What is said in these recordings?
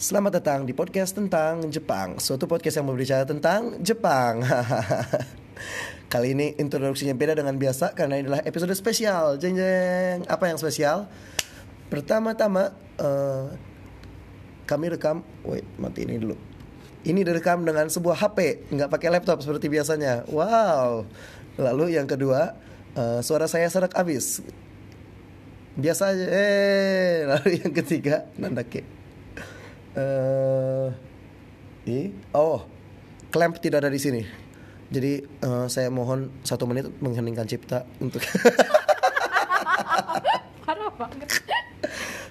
Selamat datang di podcast tentang Jepang. Suatu podcast yang berbicara tentang Jepang. Kali ini introduksinya beda dengan biasa Karena ini adalah episode spesial. Jeng jeng. Apa yang spesial? Pertama-tama eh, Kami rekam Wait mati ini dulu. Ini direkam dengan sebuah HP nggak pakai laptop seperti biasanya. Wow. Lalu yang kedua eh, Suara saya serak abis. Biasa aja. Eh lalu yang ketiga nandake eh ini oh clamp tidak ada di sini. Jadi eh, saya mohon satu menit mengheningkan cipta untuk Parah banget.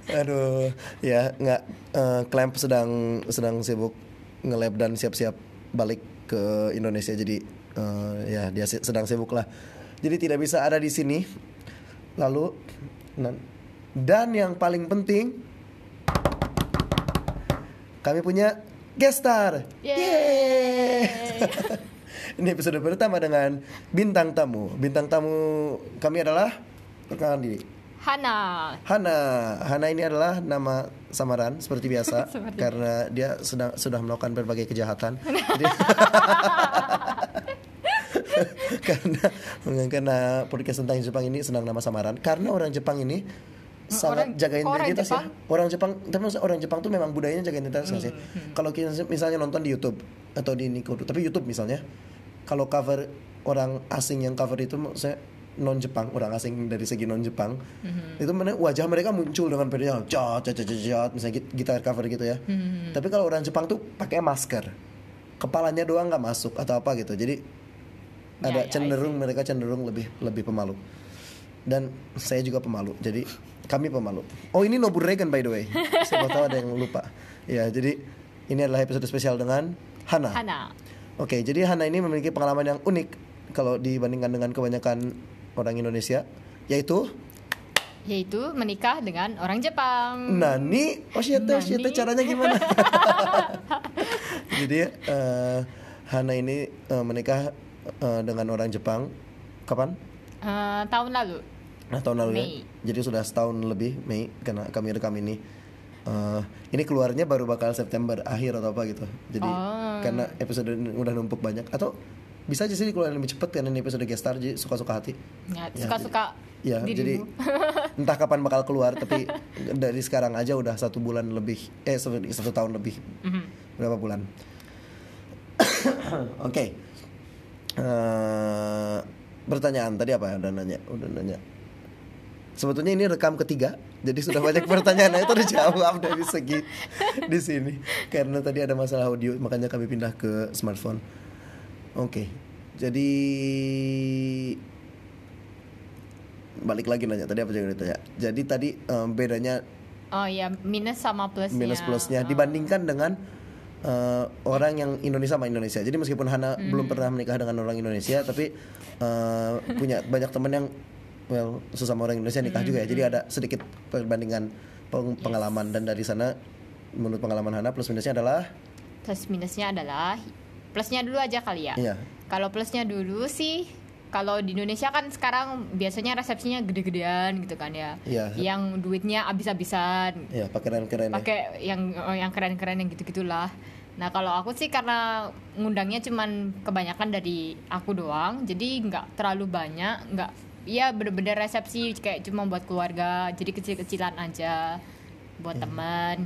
aduh ya nggak eh, clamp sedang sedang sibuk ngelab dan siap-siap balik ke Indonesia. Jadi eh, ya dia sedang sibuk lah. Jadi tidak bisa ada di sini. Lalu dan yang paling penting kami punya guest star. Yeay. ini episode pertama dengan bintang tamu. Bintang tamu kami adalah perkenalkan diri. Hana. Hana, Hana ini adalah nama samaran seperti biasa Seperti- karena dia sedang sudah melakukan berbagai kejahatan. Jadi- karena karena podcast tentang Jepang ini senang nama samaran. Karena orang Jepang ini sangat orang- jaga orang identitas Jepang? ya. Orang Jepang, tapi maksudnya orang Jepang tuh memang budayanya jaga identitas nggak sih. Hmm, Kalau kita misalnya nonton di YouTube atau di Nikkei, tapi YouTube misalnya, kalau cover orang asing yang cover itu maksudnya non Jepang, orang asing dari segi non Jepang, Hmm. itu mana wajah mereka muncul dengan pedenya, cat cat cat, cat, misalnya git- gitar cover gitu ya. Hmm. Tapi kalau orang Jepang tuh pakai masker, kepalanya doang nggak masuk atau apa gitu. Jadi Ya, ada ya, I cenderung mereka cenderung lebih lebih pemalu. Dan saya juga pemalu. Jadi kami pemalu. Oh ini Nobu Reagan by the way. Siapa tahu ada yang lupa. Ya jadi ini adalah episode spesial dengan Hana. Hana. Oke jadi Hana ini memiliki pengalaman yang unik kalau dibandingkan dengan kebanyakan orang Indonesia, yaitu Yaitu menikah dengan orang Jepang. Nani. Oh Nani. shita caranya gimana? jadi eh, Hana ini eh, menikah eh, dengan orang Jepang kapan? Eh, tahun lalu. Nah tahun lalu ya. Jadi sudah setahun lebih Mei karena kami rekam ini. Eh, ini keluarnya baru bakal September akhir atau apa gitu. Jadi Oh. karena episode ini udah numpuk banyak atau bisa aja sih keluar lebih cepet karena ini episode guest star jadi suka-suka hati. Ya, Ya, suka-suka Ya jadi dirimu. entah kapan bakal keluar tapi dari sekarang aja udah satu bulan lebih eh satu, satu tahun lebih Mhm. berapa bulan? Oke. Eh, pertanyaan tadi apa udah nanya udah nanya sebetulnya ini rekam ketiga jadi sudah banyak pertanyaan nah, itu dijawab dari segi di sini karena tadi ada masalah audio makanya kami pindah ke smartphone oke jadi balik lagi nanya tadi apa yang ditanya jadi tadi em, bedanya Oh ya, minus sama plusnya. minus plusnya Oh. dibandingkan dengan eh, orang yang Indonesia sama Indonesia. Jadi meskipun Hana Hmm. belum pernah menikah dengan orang Indonesia, tapi eh, punya banyak teman yang well sesama orang Indonesia nikah juga ya. Jadi Hmm. ada sedikit perbandingan peng- pengalaman dan dari sana menurut pengalaman Hana plus minusnya adalah Plus minusnya adalah plusnya dulu aja kali ya. iya Kalau plusnya dulu sih kalau di Indonesia kan sekarang biasanya resepsinya gede-gedean gitu kan ya. Iya. Yang duitnya habis-habisan. iya pakaian-keren ya. Pakai yang oh, yang keren-keren yang gitu-gitulah. Nah, kalau aku sih karena ngundangnya cuman kebanyakan dari aku doang, jadi nggak terlalu banyak, nggak Iya bener-bener resepsi kayak cuma buat keluarga, jadi kecil-kecilan aja buat Iya. teman.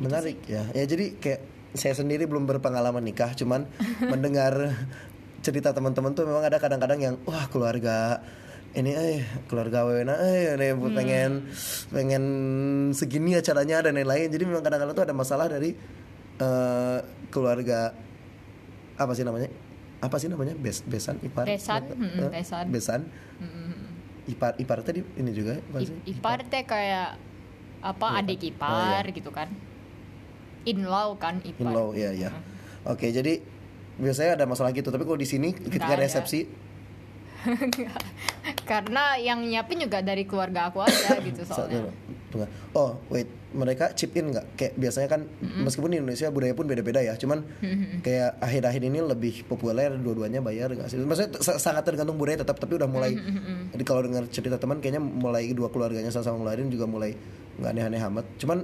Menarik ya. Ya jadi kayak saya sendiri belum berpengalaman nikah, cuman mendengar cerita teman-teman tuh memang ada kadang-kadang yang wah keluarga ini eh keluarga Wena eh ada yang pengen pengen segini acaranya dan lain-lain. Jadi memang kadang-kadang tuh ada masalah dari eh, keluarga apa sih namanya? Apa sih namanya? Bes besan ipar. Besan, Eh, besan. Besan. Ipar ipar tadi ini juga apa sih? Ipar teh kayak apa Iya. adik Oh, ipar iya. gitu kan. In-law kan ipar. In law, ya ya. Oke, jadi biasanya ada masalah gitu. Tapi kalau di sini ketika Nggak resepsi, Karena yang nyiapin juga dari keluarga aku aja gitu soalnya. Oh, wait, mereka chip in nggak? Kayak biasanya kan meskipun di Indonesia budaya pun beda-beda ya. Cuman kayak akhir-akhir ini lebih populer dua-duanya bayar nggak sih? Maksudnya sa- sangat tergantung budaya tetap, tapi udah mulai. Jadi kalau dengar cerita teman, kayaknya mulai dua keluarganya sama-sama ngeluarin juga mulai nggak aneh-aneh amat. Cuman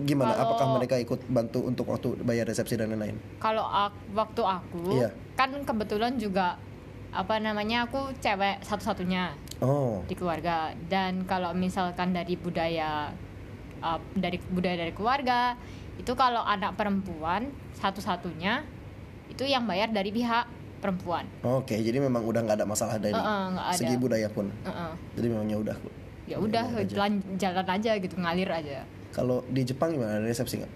gimana? Kalau- Apakah mereka ikut bantu untuk waktu bayar resepsi dan lain-lain? Kalau ak- waktu aku Iya. kan kebetulan juga apa namanya aku cewek satu-satunya Oh, di keluarga dan kalau misalkan dari budaya uh, dari budaya dari keluarga itu kalau anak perempuan satu-satunya itu yang bayar dari pihak perempuan. oke. Jadi memang udah nggak ada masalah dari Heeh, nggak ada. segi budaya pun. Heeh. Jadi memangnya udah. Ya udah Jalan aja. jalan aja gitu ngalir aja. Kalau di Jepang gimana? Ada resepsi nggak?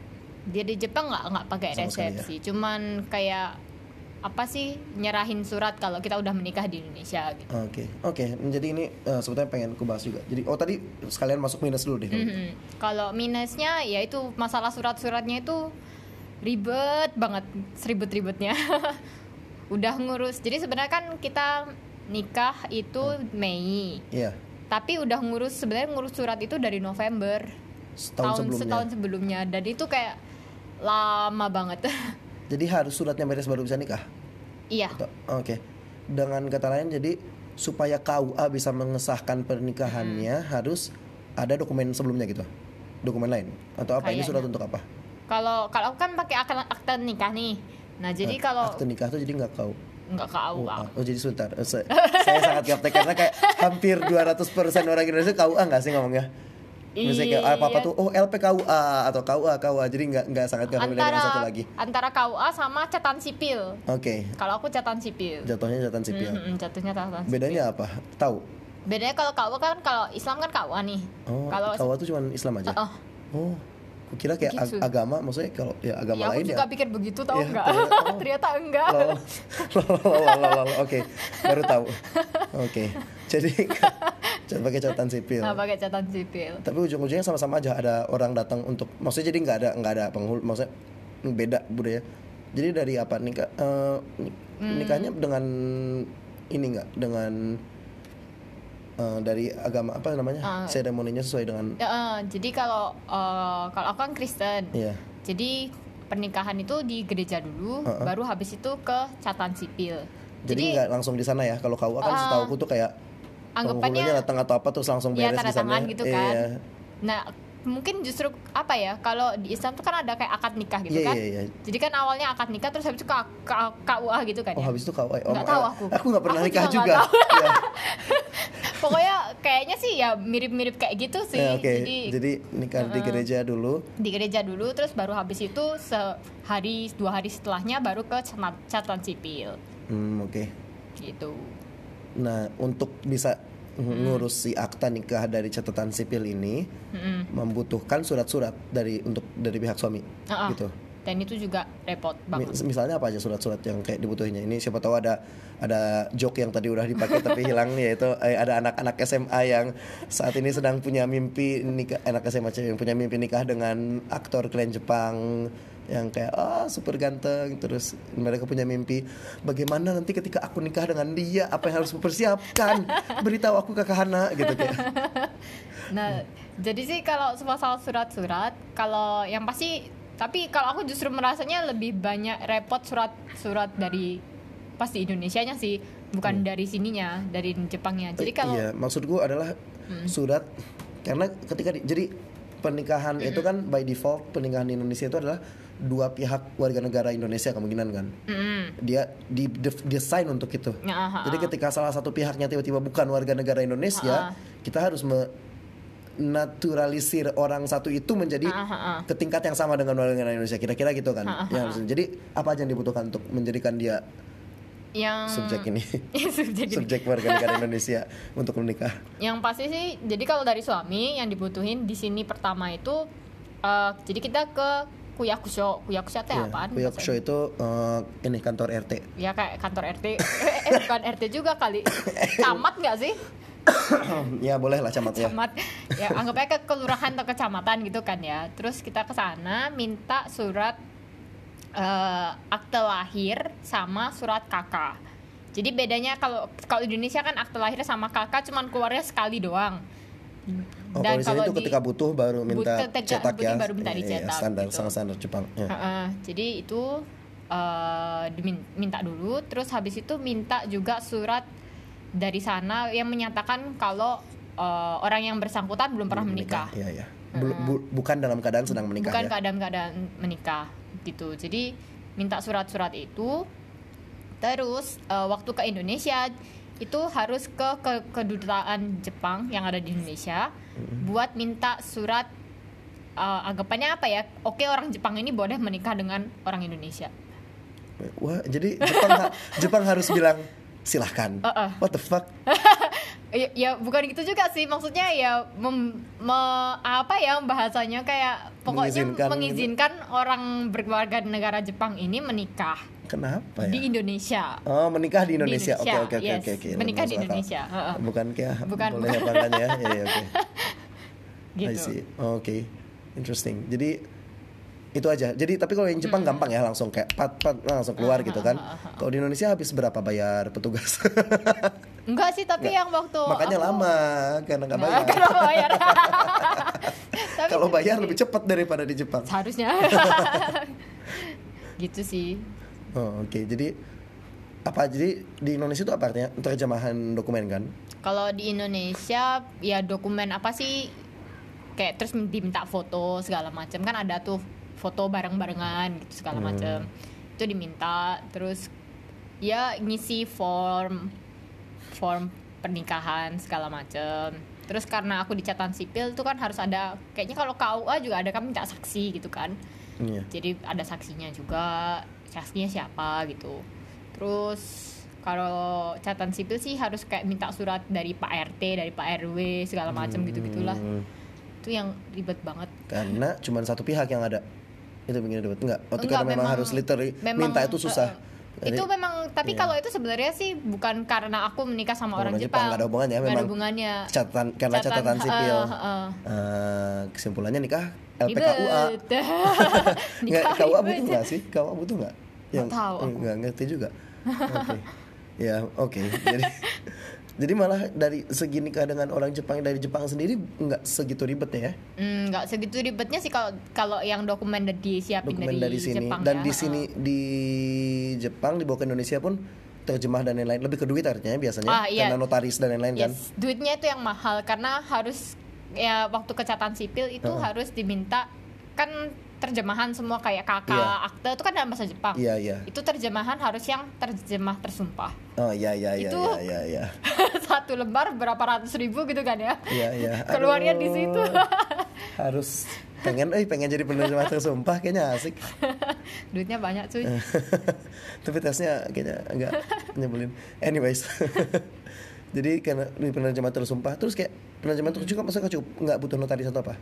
Dia di Jepang nggak nggak pakai Sama sekali ya? resepsi, cuman kayak apa sih nyerahin surat kalau kita udah menikah di Indonesia gitu. Oke, oke. Jadi ini eh, sebetulnya pengen aku bahas juga. Jadi oh tadi sekalian masuk minus dulu deh. kalau gitu. Mhm. Kalau minusnya ya itu masalah surat-suratnya itu ribet banget, seribet-ribetnya. Udah ngurus. Jadi sebenarnya kan kita nikah itu Mei, Iya. tapi udah ngurus sebenarnya ngurus surat itu dari November Setahun sebelumnya. setahun sebelumnya. Dan itu kayak lama banget. Jadi harus suratnya beres baru bisa nikah. iya. Oke. Dengan kata lain jadi supaya KUA bisa mengesahkan pernikahannya Hmm. harus ada dokumen sebelumnya gitu. Dokumen lain atau apa? Ini surat untuk apa? Kalau kalau kan pakai akte, akte nikah nih. Nah, jadi Eh, kalau akte nikah tuh jadi nggak kau. nggak ke Oh, ah. oh, jadi sebentar. Se- saya sangat gaptek karena kayak hampir 200% orang Indonesia KUA nggak sih ngomongnya? Misalnya kayak apa apa Iya. tuh oh LPKUA atau KUA KUA jadi nggak nggak sangat kena beda dengan satu lagi. antara KUA sama catatan sipil. Oke. Kalau aku catatan sipil. Jatuhnya catatan sipil. Mm-mm, jatuhnya catatan sipil. Bedanya apa? Tahu? Bedanya kalau KUA kan kalau Islam kan KUA nih. Oh, kalau KUA tuh cuma Islam aja. Oh, Oh, aku kira kayak ag- Gitu. agama, maksudnya kalau ya agama ya aku lain juga ya. pikir begitu tau Iya, enggak? ternyata- oh. Ternyata enggak. Oke, baru tahu. Oke, jadi pakai catatan sipil. Nah, pakai catatan sipil. Tapi ujung-ujungnya sama-sama aja ada orang datang untuk, maksudnya jadi nggak ada nggak ada penghulu, maksudnya beda budaya. Jadi dari apa nikah? eh, ni- Hmm. nikahnya dengan ini nggak dengan eh, dari agama apa namanya? Ah. Seremoninya sesuai dengan Ya, eh, jadi kalau eh, kalau aku kan Kristen. Iya. Jadi pernikahan itu di gereja dulu, Uh-uh. baru habis itu ke catatan sipil. Jadi nggak langsung di sana ya. Kalau KUA kan Ah. setahu aku tuh kayak anggapannya datang atau apa terus langsung ya beres tanda di sana. tangan gitu kan. Iya. Nah, mungkin justru apa ya? Kalau di Islam tuh kan ada kayak akad nikah gitu Iya, kan. iya, iya. Jadi kan awalnya akad nikah terus habis itu KUA gitu kan Oh ya. habis itu KUA. Oh, Nggak tahu aku. Aku nggak pernah Aku nikah juga juga. Pokoknya kayaknya sih ya mirip-mirip kayak gitu sih. Ya, Oke. Jadi Jadi nikah di gereja dulu. di gereja dulu terus baru habis itu sehari dua hari setelahnya baru ke cata- catatan sipil Hmm, oke. gitu. Nah, untuk bisa ngurus si akta nikah dari catatan sipil ini Mm-mm. membutuhkan surat-surat dari untuk dari pihak suami. Uh-uh. Gitu. Dan itu juga repot banget. Misalnya apa aja surat-surat yang kayak dibutuhinnya? Ini siapa tahu ada ada joke yang tadi udah dipakai tapi hilang yaitu eh, ada anak-anak SMA yang saat ini sedang punya mimpi nikah anak SMA cewek yang punya mimpi nikah dengan aktor keren Jepang yang kayak ah super ganteng terus mereka punya mimpi bagaimana nanti ketika aku nikah dengan dia apa yang harus kupersiapkan beritahu aku kakak Hana gitu kayak Nah, jadi sih kalau soal surat-surat, kalau yang pasti tapi kalau aku justru merasanya lebih banyak repot surat-surat dari pasti Indonesianya sih, bukan dari sininya, dari Jepangnya. Jadi kalau Iya, maksudku adalah surat karena ketika di- jadi pernikahan itu kan by default pernikahan di Indonesia itu adalah dua pihak warga negara Indonesia kemungkinan kan. Mm-mm. Dia di desain untuk itu. Aha, Jadi ketika salah satu pihaknya tiba-tiba bukan warga negara Indonesia, kita harus menaturalisir orang satu itu menjadi aha, aha. ke tingkat yang sama dengan warga negara Indonesia. Kira-kira gitu kan. Ah, ah, Ya, jadi apa aja yang dibutuhkan untuk menjadikan dia yang subjek ini? subjek ini. subjek warga negara Indonesia untuk menikah. Yang pasti sih, jadi kalau dari suami yang dibutuhin di sini pertama itu, eh, jadi kita ke kuyakusho, kuyakusho teh Iya, apaan? Kuyak bahasa Show itu eh, ini kantor RT. Ya kayak kantor RT, eh, eh, bukan RT juga kali, camat nggak sih? ya boleh lah camat ya. Camat, ya anggap aja ke kelurahan atau kecamatan gitu kan ya. Terus kita ke sana minta surat eh, akte lahir sama surat kakak. Jadi bedanya kalau kalau di Indonesia kan akte lahir sama kakak cuman keluarnya sekali doang. Oh, kalau sini tuh di- ketika butuh baru minta ketika cetak ya. baru minta Iya, iya, dicetak standar gitu. sangat standar Jepang. Ya. Heeh, jadi itu eh, dimin- minta dulu, terus habis itu minta juga surat dari sana yang menyatakan kalau eh, orang yang bersangkutan belum pernah menikah. Iya, iya. Bel- bu- bukan dalam keadaan sedang menikah bukan ya. keadaan-keadaan menikah gitu. Jadi minta surat-surat itu. Terus eh, waktu ke Indonesia itu harus ke, ke kedutaan Jepang yang ada di Indonesia buat minta surat eh, anggapannya apa ya? Oke orang Jepang ini boleh menikah dengan orang Indonesia. Wah, jadi Jepang ha- Jepang harus bilang silahkan. Uh-uh. What the fuck? ya, ya bukan gitu juga sih maksudnya ya mem- me- apa ya bahasanya kayak pokoknya Mengizinkan mengizinkan, orang berkeluarga negara Jepang ini menikah Kenapa ya? di Indonesia Oh menikah di Indonesia. Oke oke oke oke oke. Menikah di. Indonesia, heeh. Bukan kayak Bukan, boleh ya? Iya iya, oke. I gitu. Oh, Oke. Interesting. Jadi itu aja. Jadi tapi kalau yang Jepang gampang ya langsung kayak pat pat langsung keluar gitu kan. Kalau di Indonesia habis berapa bayar petugas? enggak sih tapi yang waktu Makanya aku- lama karena nggak bayar. Kalau bayar Tapi Kalau bayar lebih cepat daripada di Jepang. seharusnya gitu sih Oh, oke. Jadi apa jadi di Indonesia itu apa artinya terjemahan dokumen kan? kalau di Indonesia ya dokumen apa sih kayak terus diminta foto segala macam kan ada tuh foto bareng-barengan gitu segala Hmm. macam itu diminta terus ya ngisi form form pernikahan segala macam terus karena aku di catatan sipil itu kan harus ada kayaknya kalau KUA juga ada kan minta saksi gitu kan. Iya. jadi ada saksinya juga saksinya siapa gitu. Terus kalau catatan sipil sih harus kayak minta surat dari Pak RT dari Pak RW segala macam gitu gitulah Hmm, itu yang ribet banget. Karena cuma satu pihak yang ada. Itu bikin ribet enggak? Waktu Enggak, karena memang, harus literally minta itu susah. eh, eh. itu memang tapi iya. kalau itu sebenarnya sih bukan karena aku menikah sama Orang orang Jepang, Jepang nggak ada hubungannya, Nggak ada memang hubungannya catatan karena catatan, Catatan, sipil. eh, eh. Eh, kesimpulannya nikah LPKUA. Nggak, KUA ribet. butuh nggak sih? KUA butuh nggak? Yang nggak ngerti juga. Oke. ya, oke. Jadi jadi malah dari segi nikah dengan orang Jepang dari Jepang sendiri nggak segitu ribetnya ya. Hmm, nggak segitu ribetnya sih kalau kalau yang dokumen disiapin Dokumen dari, dari sini Jepang dan ya. di sini di Jepang dibawa ke Indonesia pun terjemah dan lain-lain lebih ke duit artinya biasanya Ah, iya. karena notaris dan lain-lain kan. Yes, duitnya itu yang mahal karena harus ya waktu kecatatan sipil itu Heeh. harus diminta kan terjemahan semua kayak kakak Iya. akte itu kan dalam bahasa Jepang. Iya iya. Itu terjemahan harus yang terjemah tersumpah. Oh iya iya iya Itu- iya iya. Satu lembar berapa ratus ribu gitu kan ya. Iya iya. Keluarnya di situ. Harus pengen eh pengen jadi penerjemah tersumpah kayaknya asik. Duitnya banyak cuy. Tapi tesnya kayaknya agak nyebelin. Anyways. jadi karena di penerjemah tersumpah terus kayak penerjemah tersumpah masa cukup nggak butuh notaris atau apa?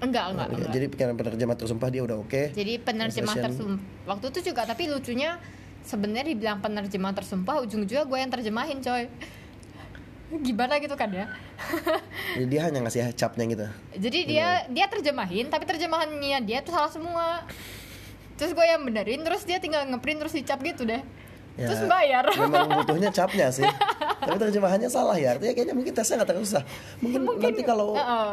Enggak, enggak, Oke, enggak. Jadi penerjemah tersumpah dia udah oke. Jadi penerjemah tersumpah. Waktu itu juga tapi lucunya sebenarnya dibilang penerjemah tersumpah ujung-ujungnya gue yang terjemahin coy. Gimana gitu kan ya. Jadi dia hanya ngasih capnya gitu. Jadi dia dia terjemahin tapi terjemahannya dia tuh salah semua. Terus gue yang benerin terus dia tinggal ngeprint terus dicap gitu deh. Ya, Terus bayar. Memang butuhnya capnya sih. Tapi terjemahannya salah ya. Artinya kayaknya mungkin tesnya nggak terlalu susah. Mungkin, nanti kalau Heeh.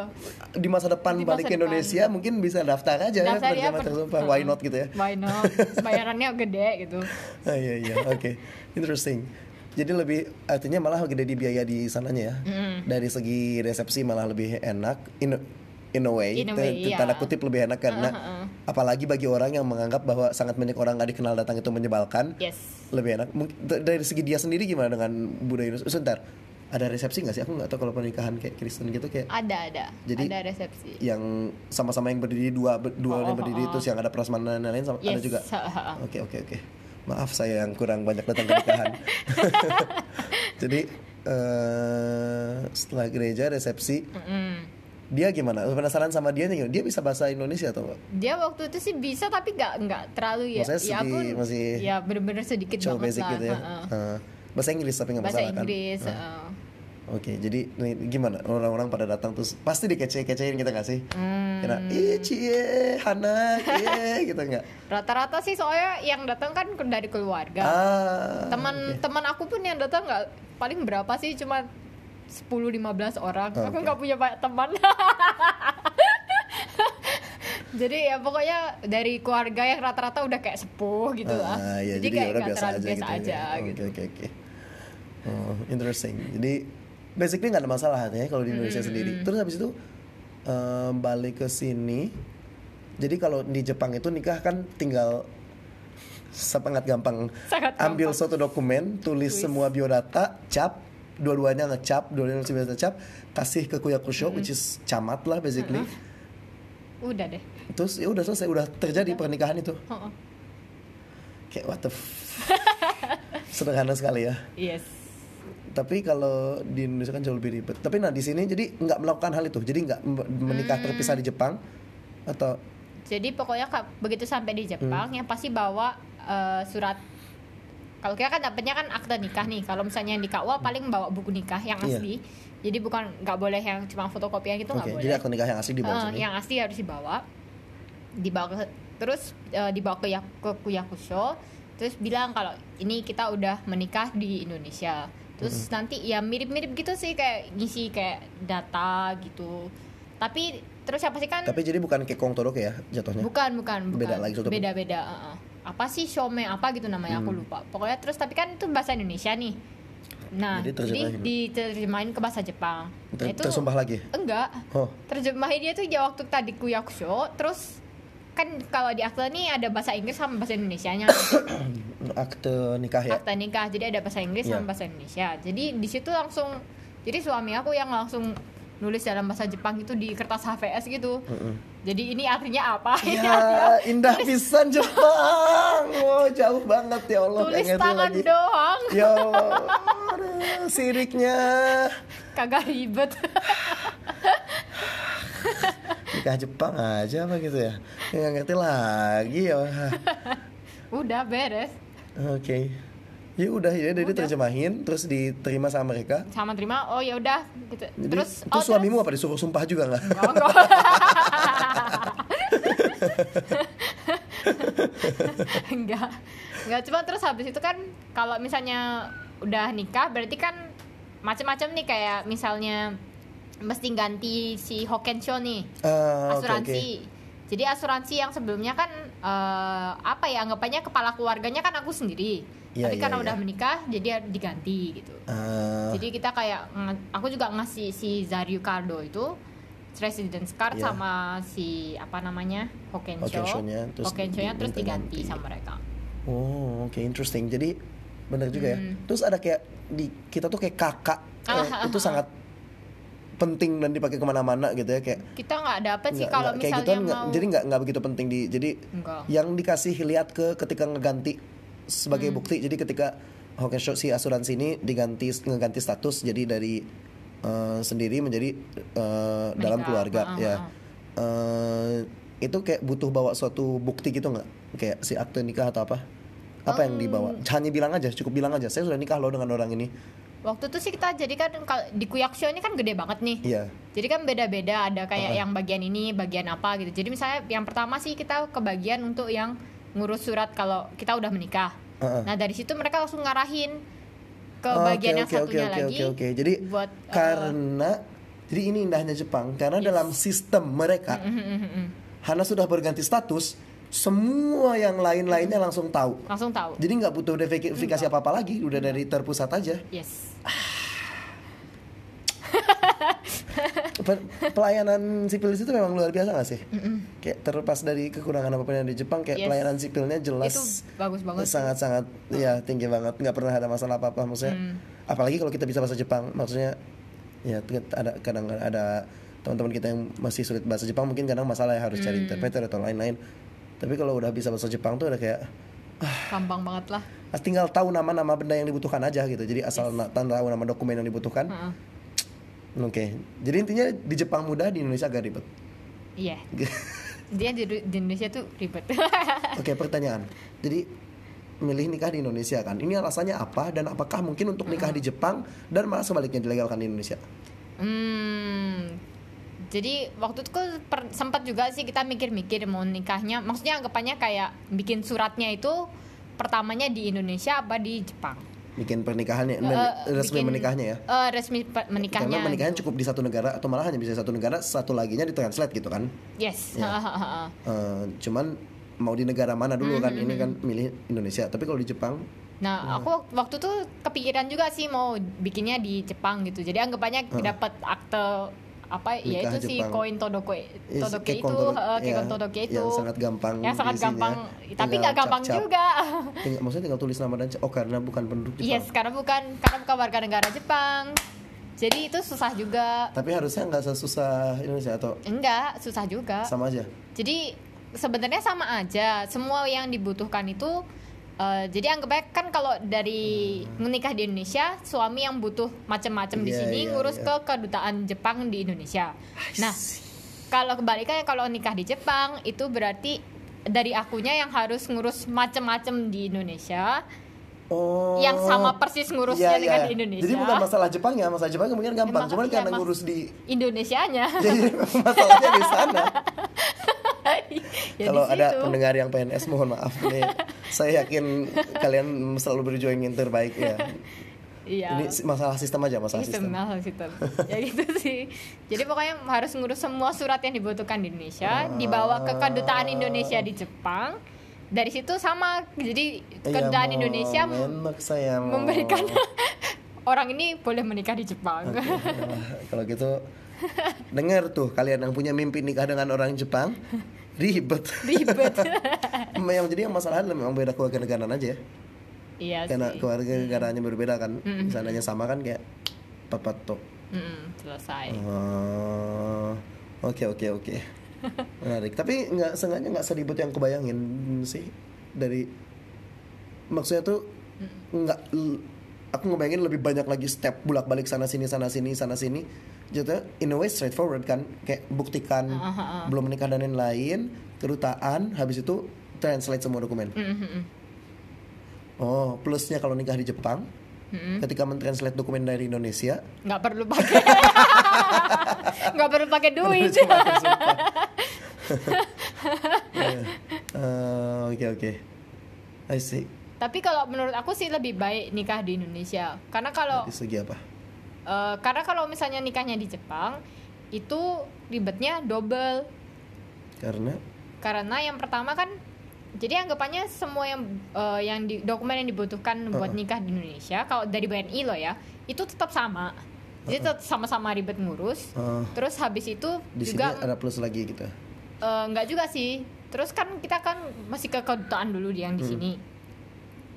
di masa depan Di balik masa ke depan. Indonesia mungkin bisa daftar aja Daftar ya, per- tersumpah. heeh. Why not gitu ya? Why not? Bayarannya gede gitu. Ah, iya iya oke interesting jadi lebih artinya malah gede di biaya di sananya ya dari segi resepsi malah lebih enak in in a way, In a way, iya. tanda kutip lebih enak karena Uh-uh. apalagi bagi orang yang menganggap bahwa sangat banyak orang nggak dikenal datang itu menyebalkan Yes. lebih enak dari segi dia sendiri gimana dengan budaya Indonesia sebentar ada resepsi nggak sih aku nggak tahu kalau pernikahan kayak Kristen gitu kayak Ada ada. Jadi- ada resepsi. yang sama-sama yang berdiri dua dua Oh, yang oh, berdiri oh. terus yang ada prasmanan dan lain-lain sama- ada Yes. juga Ha-ha. Oke oke oke. Maaf saya yang kurang banyak datang ke nikahan. Jadi eh setelah gereja resepsi Mm-mm. Dia gimana? Penasaran sama dia nih? Dia bisa bahasa Indonesia atau enggak? Dia waktu itu sih bisa tapi nggak nggak terlalu ya. Maksudnya ya pun masih ya bener-bener sedikit Coba banget basic lah. gitu ya. Ha-ha. Eh, bahasa Inggris tapi nggak Bahasa masalah kan? Inggris. Eh, ha-ha. Oke, jadi nih, gimana orang-orang pada datang terus pasti dikece-kecein gitu gak sih? Hmm. Kena, ih cie, Hana, cie, gitu nggak? Rata-rata sih soalnya yang datang kan dari keluarga. Ah, teman teman aku pun yang datang nggak paling berapa sih cuma 10-15 orang aku Oke. nggak punya banyak teman jadi ya pokoknya dari keluarga yang rata-rata udah kayak sepuh gitu lah Ah, iya, jadi, jadi, kayak ya nggak biasa aja biasa gitu. aja ya. gitu Oke oke oke. Oh, interesting. Jadi basically nggak ada masalah ya kalau di Indonesia sendiri. Terus habis itu eh, balik ke sini. Jadi kalau di Jepang itu nikah kan tinggal sangat gampang. Sangat Ambil gampang. suatu dokumen, tulis Tulis. semua biodata, cap, dua-duanya ngecap, dua-duanya biodata cap, kasih ke kuyakusho, which is camat lah basically. Udah deh. Terus ya udah selesai, udah terjadi pernikahan itu. Heeh. Kayak what the f- Sederhana sekali ya. Yes. Tapi kalau di Indonesia kan jauh lebih ribet. Tapi nah di sini jadi nggak melakukan hal itu. Jadi nggak menikah terpisah di Jepang atau Jadi pokoknya begitu sampai di Hmm. Jepang yang pasti bawa eh, surat kalau kita kan dapetnya kan akte nikah nih. Kalau misalnya yang di KUA paling bawa buku nikah yang Iya. asli. Jadi bukan nggak boleh yang cuma fotokopian gitu nggak boleh. Jadi akte nikah yang asli dibawa sini. yang asli harus dibawa. Dibawa ke, terus eh, dibawa ke ke Kuyakusho. Terus bilang kalau ini kita udah menikah di Indonesia. Terus nanti ya mirip-mirip gitu sih kayak ngisi kayak data gitu. Tapi terus apa sih kan Tapi jadi bukan kayak Kong Toroke ya jatuhnya. Bukan, bukan, bukan. Beda lagi, Beda, beda. uh-uh. Apa sih shome apa gitu namanya Hmm. aku lupa. Pokoknya terus tapi kan itu bahasa Indonesia nih. Nah, Jadi jadi, terjemahin. diterjemahin ke bahasa Jepang. Ter- itu tersumpah lagi. enggak. Oh, Terjemahin dia tuh ya waktu tadi kuyakusho, terus kan kalau di akte nih ada bahasa Inggris sama bahasa Indonesianya. akte nikah ya. akte nikah. Jadi ada bahasa Inggris Iya. sama bahasa Indonesia. Jadi di situ langsung jadi suami aku yang langsung nulis dalam bahasa Jepang itu di kertas HVS gitu. Jadi ini artinya apa? Ya, indah pisan Jepang. Wow, jauh banget ya Allah. Tulis tangan lagi. doang. Ya Allah. Siriknya. Kagak ribet. Nikah Jepang aja apa gitu ya. Ya, Nggak ngerti lagi ya. Udah beres. Oke. Ya udah ya, jadi Udah. terjemahin terus diterima sama mereka. Sama terima. Oh ya udah gitu. Jadi, terus terus oh, suamimu apa disuruh sumpah juga nggak? terus- enggak. enggak. Cuma terus habis itu kan kalau misalnya udah nikah berarti kan macam-macam nih kayak misalnya mesti ganti si Hokensho nih. Oke, asuransi. oke. Jadi asuransi yang sebelumnya kan eh, apa ya anggapannya kepala keluarganya kan aku sendiri. Iya, Tapi iya, karena iya. udah menikah jadi diganti gitu. Ah, Jadi kita kayak aku juga ngasih si Zaryu Cardo itu residence card Iya. sama si apa namanya Hokensho. Hokensho-nya, terus Hokensho-nya di- terus diganti ganti. sama mereka. Oh, oke interesting. Jadi benar juga ya. Hmm. Terus ada kayak di kita tuh kayak kakak Ah, eh, ah, itu ah, sangat penting dan dipakai ke mana-mana gitu ya kayak Kita nggak dapet sih kalau kayak misalnya nggak- mau jadi nggak nggak begitu penting di jadi Enggak. yang dikasih lihat ke ketika ngeganti sebagai Hmm. bukti jadi ketika Hokensho si asuransi ini diganti ngeganti status jadi dari eh, sendiri menjadi eh, dalam keluarga ah, ya. Eh, itu kayak butuh bawa suatu bukti gitu nggak kayak si akte nikah atau apa apa yang dibawa hanya bilang aja cukup bilang aja saya sudah nikah loh dengan orang ini Waktu itu sih kita jadi kan kalau di Kuyakusho ini kan gede banget nih. iya Jadi kan beda-beda ada kayak Uh-uh. yang bagian ini, bagian apa gitu. Jadi misalnya yang pertama sih kita ke bagian untuk yang ngurus surat kalau kita udah menikah. Uh-uh. Nah dari situ mereka langsung ngarahin ke Oh, bagian oke, yang oke, satunya oke, lagi. oke, oke. Jadi buat uh, karena jadi ini indahnya Jepang karena dalam sistem mereka Hana sudah berganti status semua yang lain-lainnya langsung tahu langsung tahu. jadi nggak butuh verifikasi apa apa lagi udah dari terpusat aja Yes. Pe- pelayanan sipil di situ memang luar biasa gak sih kayak terlepas dari kekurangan apa pun yang di Jepang kayak Yes. pelayanan sipilnya jelas Itu bagus banget. sangat-sangat ya tinggi banget nggak pernah ada masalah apa apa maksudnya Hmm. apalagi kalau kita bisa bahasa Jepang maksudnya ya ada kadang ada teman-teman kita yang masih sulit bahasa Jepang mungkin kadang masalah ya harus Hmm. cari interpreter atau lain-lain tapi kalau udah bisa bahasa Jepang tuh udah kayak Gampang banget lah. ah, tinggal tahu nama-nama benda yang dibutuhkan aja gitu jadi asal na- tahu nama dokumen yang dibutuhkan Heeh. oke jadi intinya di Jepang mudah di Indonesia agak ribet Iya. Dia di, di Indonesia tuh ribet. Oke pertanyaan. Jadi milih nikah di Indonesia kan. Ini alasannya apa dan apakah mungkin untuk nikah di Jepang dan malah sebaliknya dilegalkan di Indonesia? Hmm. Jadi waktu itu per- sempat juga sih kita mikir-mikir mau nikahnya. Maksudnya anggapannya kayak bikin suratnya itu pertamanya di Indonesia apa di Jepang? Bikin pernikahannya, Eh, resmi bikin- menikahnya ya. eh, resmi menikahnya. Karena menikahnya gitu. cukup di satu negara atau malah hanya bisa satu negara, satu laginya ditranslate gitu kan. Yes. Ya. Heeh. Eh, cuman mau di negara mana dulu kan? Mm-hmm, Ini kan milih Indonesia. Tapi kalau di Jepang, Nah, aku waktu itu kepikiran juga sih mau bikinnya di Jepang gitu. Jadi anggapannya dapat akte apa ya itu si koin todoke todoke itu eh, kekon ya, todoke itu yang sangat gampang yang sangat diisinya. gampang tapi nggak gampang cap-cap. juga Tinggal, maksudnya tinggal tulis nama dan oh karena bukan penduduk Jepang. yes karena bukan karena bukan warga negara Jepang jadi itu susah juga Tapi harusnya nggak sesusah Indonesia atau enggak susah juga sama aja. Jadi sebenarnya sama aja. Semua yang dibutuhkan itu eh, jadi anggap aja kan kalau dari menikah di Indonesia, suami yang butuh macam-macam di Iya, sini iya, ngurus iya. ke kedutaan Jepang di Indonesia. Nah, kalau kebalikannya kalau nikah di Jepang itu berarti dari akunya yang harus ngurus macam-macam di Indonesia. Oh. Yang sama persis ngurusnya dengan di Indonesia. Jadi bukan masalah Jepang ya, masalah Jepang mungkin gampang. Emang- Cuman iya, karena mas- ngurus di Indonesianya. jadi memang masalahnya di sana. Ya, Kalau ada pendengar yang PNS mohon maaf nih. Saya yakin kalian selalu berjuang yang terbaik ya. Iya. Ini masalah sistem aja, masalah sistem sistem. masalah sistem ya gitu sih jadi pokoknya harus ngurus semua surat yang dibutuhkan di Indonesia dibawa ke kedutaan Indonesia di Jepang dari situ sama jadi kedutaan Iya, Indonesia mau, enak saya mau. memberikan orang ini boleh menikah di Jepang Oke, nah, kalau gitu dengar tuh kalian yang punya mimpi nikah dengan orang Jepang ribet. ribet yang jadi yang masalahnya memang beda keluarga negaraan aja ya. iya Karena sih keluarga negaranya berbeda kan. Misalnya sama kan kayak papat tuh. Mm, selesai Oh, Oke oke oke. Menarik. Tapi nggak sengaja nggak seribut yang kebayangin sih dari maksudnya tuh nggak aku ngebayangin lebih banyak lagi step bolak balik sana sini sana sini sana sini. Jadi in a way straightforward kan kayak buktikan belum menikah dan lain-lain kedutaan habis itu translate semua dokumen. Mm, mm, mm. Oh plusnya kalau nikah di Jepang ketika mentranslate dokumen dari Indonesia nggak perlu pakai nggak perlu pakai duit Eh, Oke oke. I see. tapi kalau menurut aku sih lebih baik nikah di Indonesia karena kalau Dari segi apa? Eh, karena kalau misalnya nikahnya di Jepang itu ribetnya double. Karena? Karena yang pertama kan jadi anggapannya semua yang eh, yang di, dokumen yang dibutuhkan buat nikah di Indonesia kalau dari BNI loh ya itu tetap sama. Jadi tetap sama-sama ribet ngurus. Eh, terus habis itu di sini juga ada plus lagi gitu. eh, nggak juga sih. Terus kan kita kan masih ke kedutaan dulu yang di sini.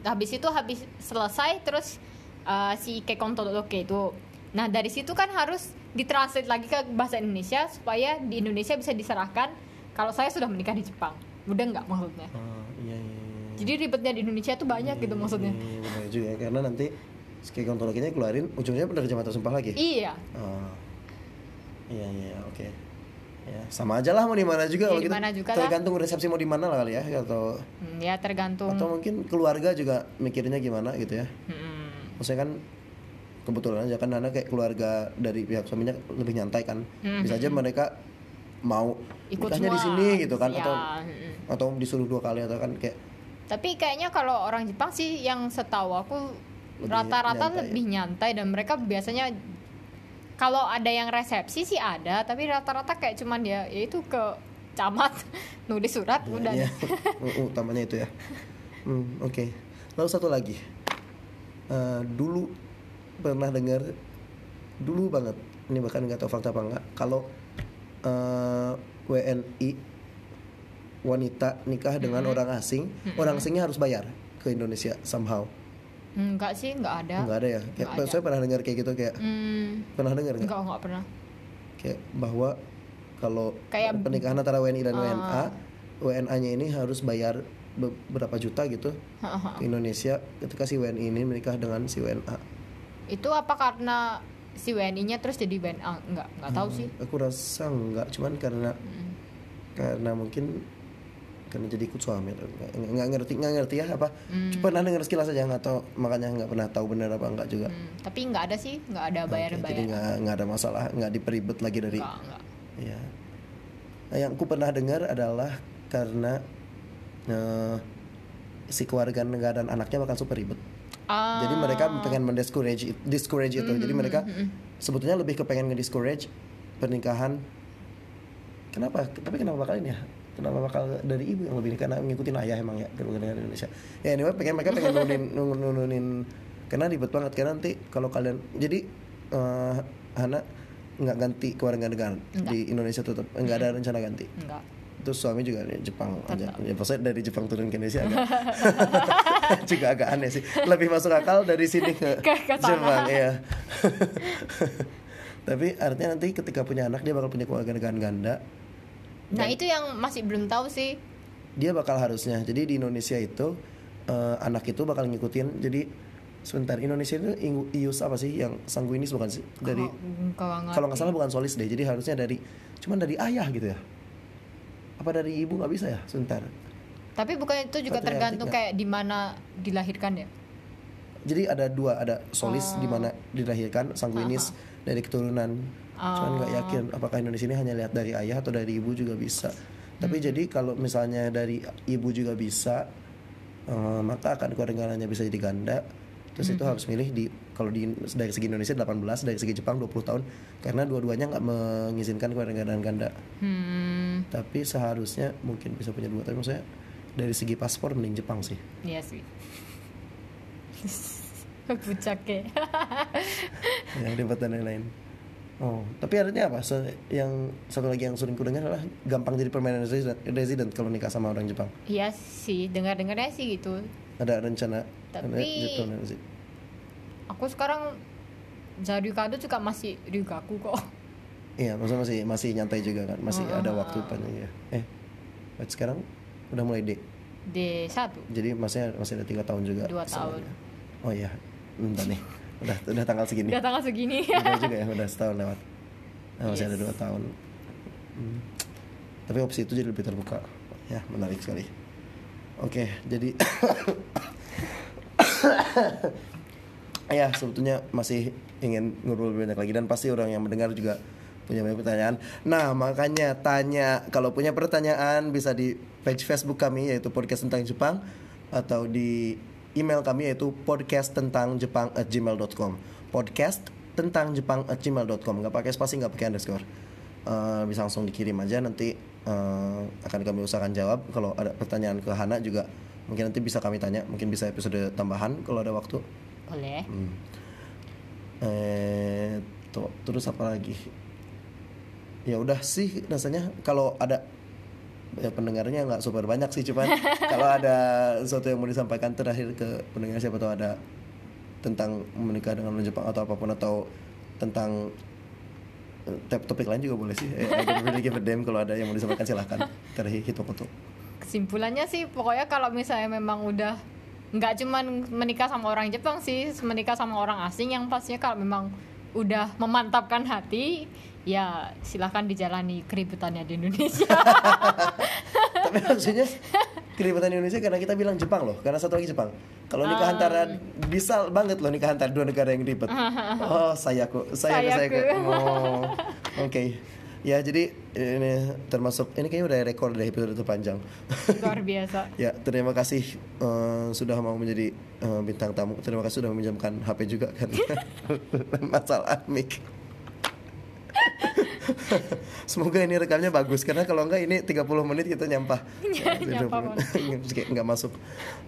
Habis itu habis selesai terus eh, si Kekon Todoroke itu nah dari situ kan harus ditranslate lagi ke bahasa Indonesia supaya di Indonesia bisa diserahkan kalau saya sudah menikah di Jepang mudah nggak maksudnya Oh, iya iya. iya. jadi ribetnya di Indonesia tuh banyak gitu maksudnya Iya, benar juga ya. karena nanti ski kontologinya keluarin ujungnya penerjemah tersumpah lagi. iya Oh. Iya iya oke. Ya, sama aja lah mau di mana juga Ya, kalau di gitu. mana juga lah. Tergantung resepsi mau di mana lah kali ya atau Hmm, ya tergantung atau mungkin keluarga juga mikirnya gimana gitu ya. Hmm, Maksudnya kan kebetulan aja kan Nana kayak keluarga dari pihak suaminya lebih nyantai kan. Bisa aja mereka mau Hmm, ikut nikahnya di sini gitu kan Ya, atau mm. atau disuruh dua kali atau kan kayak Tapi kayaknya kalau orang Jepang sih yang setahu aku Lebih rata-rata nyantai ya? lebih nyantai dan mereka biasanya kalau ada yang resepsi sih ada, tapi rata-rata kayak cuman dia yaitu ke camat nulis surat udah. ya, utamanya itu ya. Hmm, oke. Lalu satu lagi. Eh, dulu pernah dengar dulu banget ini bahkan nggak tahu fakta apa enggak kalau eh, WNI wanita nikah dengan orang asing orang asingnya harus bayar ke Indonesia somehow Enggak sih, enggak ada. nggak ada ya kayak, Nggak ada. saya pernah dengar kayak gitu kayak Hmm, pernah dengar nggak enggak enggak pernah. kayak bahwa kalau Kayak- Ah. pernikahan antara WNI dan WNA WNA-nya ini harus bayar be- berapa juta gitu ke Indonesia ketika si WNI ini menikah dengan si WNA Itu apa karena si WNI-nya terus jadi WNA? Enggak, enggak tahu sih. aku rasa enggak cuman karena Hmm. karena mungkin karena jadi ikut suami atau enggak, ngerti enggak ngerti ya apa Hmm. cuma pernah dengar sekilas aja nggak tahu makanya nggak pernah tahu benar apa enggak juga Hmm, tapi enggak ada sih, enggak ada Oke, bayar-bayar. jadi nggak nggak ada masalah nggak diperibet lagi dari Enggak, enggak. Ya. Nah, yang aku pernah dengar adalah karena eh, si keluarga negara dan anaknya bakal super ribet. Ah, Jadi mereka pengen mendiscourage discourage itu. Jadi mereka sebetulnya lebih kepengen ngediscourage pernikahan. Kenapa? Tapi kenapa bakal ini ya? Kenapa bakal dari ibu yang lebih karena ngikutin ayah emang ya negara Indonesia. Ya anyway, pengen mereka pengen nurunin nurunin karena ribet banget karena nanti kalau kalian jadi eh Hana nggak ganti kewarganegaraan di Indonesia tetap nggak ada rencana ganti. Enggak. Terus suami juga dari Jepang aja. Ya maksudnya dari Jepang turun ke Indonesia agak juga agak aneh sih. Lebih masuk akal dari sini ke, Ke- ke. Jepang ya. Tapi artinya nanti ketika punya anak dia bakal punya kewarganegaraan ganda. Nah, itu yang masih belum tahu sih. Dia bakal harusnya. Jadi di Indonesia itu eh, anak itu bakal ngikutin. Jadi sebentar Indonesia itu ius apa sih yang sanguinis bukan sih? Dari kalau nggak salah bukan solis deh. Jadi harusnya dari cuman dari ayah gitu ya. Apa dari ibu nggak bisa ya? Sebentar. Tapi bukan itu juga Patriarki tergantung kayak di mana dilahirkan ya. Jadi ada dua, ada solis Oh. di mana dilahirkan, sanguinis dari keturunan. Cuman nggak Oh. yakin apakah Indonesia ini hanya lihat dari ayah atau dari ibu juga bisa. Tapi Hmm. jadi kalau misalnya dari ibu juga bisa, eh, maka akan keluarganya bisa jadi ganda. Terus Hmm. itu harus milih di kalau di dari segi Indonesia 18, dari segi Jepang 20 tahun karena dua-duanya nggak mengizinkan keluargaan ganda. Hmm, Tapi seharusnya mungkin bisa punya dua. Tapi maksudnya dari segi paspor mending Jepang sih. iya sih. Bucak ya. yang ribet dan lain-lain. Oh, tapi artinya apa? So, yang satu lagi yang sering kudengar adalah gampang jadi permanent resident, resident kalau nikah sama orang Jepang. Iya sih, dengar-dengarnya sih gitu. Ada rencana Tapi- ada jadi permanent resident. Aku sekarang jadi kado juga masih ryugaku kok. Iya, maksudnya masih masih nyantai juga kan, masih Ah. ada waktu panjang ya. Eh, sekarang udah mulai D. D1. Jadi masih masih ada tiga tahun juga. Dua tahun. Oh iya, bentar nih. Udah udah tanggal segini. Udah tanggal segini. Udah juga ya, udah setahun lewat. Nah, masih ada Yes. dua tahun. Hmm. Tapi opsi itu jadi lebih terbuka. Ya, menarik sekali. Oke, jadi ya sebetulnya masih ingin ngobrol lebih banyak lagi dan pasti orang yang mendengar juga punya banyak pertanyaan. Nah, makanya tanya kalau punya pertanyaan bisa di page Facebook kami yaitu podcast tentang Jepang atau di email kami yaitu podcast tentang Jepang at gmail.com podcast tentang Jepang at gmail.com nggak pakai spasi nggak pakai underscore. Eh, bisa langsung dikirim aja nanti eh, akan kami usahakan jawab. Kalau ada pertanyaan ke Hana juga mungkin nanti bisa kami tanya mungkin bisa episode tambahan kalau ada waktu Boleh. Hmm. Eh, tuh, terus apa lagi? Ya udah sih rasanya kalau ada ya pendengarnya nggak super banyak sih cuman kalau ada sesuatu yang mau disampaikan terakhir ke pendengar siapa tahu ada tentang menikah dengan orang Jepang atau apa pun atau tentang eh, topik lain juga boleh sih. Eh, I don't really give a damn kalau ada yang mau disampaikan silahkan. Terakhir Hitokoto. Kesimpulannya sih pokoknya kalau misalnya memang udah nggak cuman menikah sama orang Jepang sih, menikah sama orang asing yang pastinya kalau memang udah memantapkan hati, ya silahkan dijalani keributannya di Indonesia. Tapi maksudnya keributan Indonesia karena kita bilang Jepang loh, karena satu lagi Jepang. Kalau nikah antara bisa banget loh nikah antara dua negara yang ribet. Oh, saya kok, saya saya Sayaku. Oh, oke. Ya jadi ini termasuk ini kayaknya udah rekor dari episode terpanjang. Luar biasa. ya terima kasih eh, sudah mau menjadi eh, bintang tamu. Terima kasih sudah meminjamkan HP juga kan masalah mic. Semoga ini rekamnya bagus karena kalau enggak ini 30 menit kita nyampah. Nyampah Kayak nggak masuk.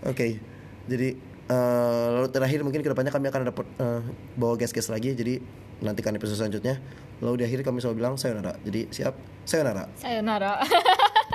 Oke. Jadi eh, lalu terakhir mungkin ke depannya kami akan ada eh, bawa guest-guest lagi. Jadi nantikan episode selanjutnya. Lalu di akhir kami selalu bilang sayonara. Jadi siap sayonara. Sayonara.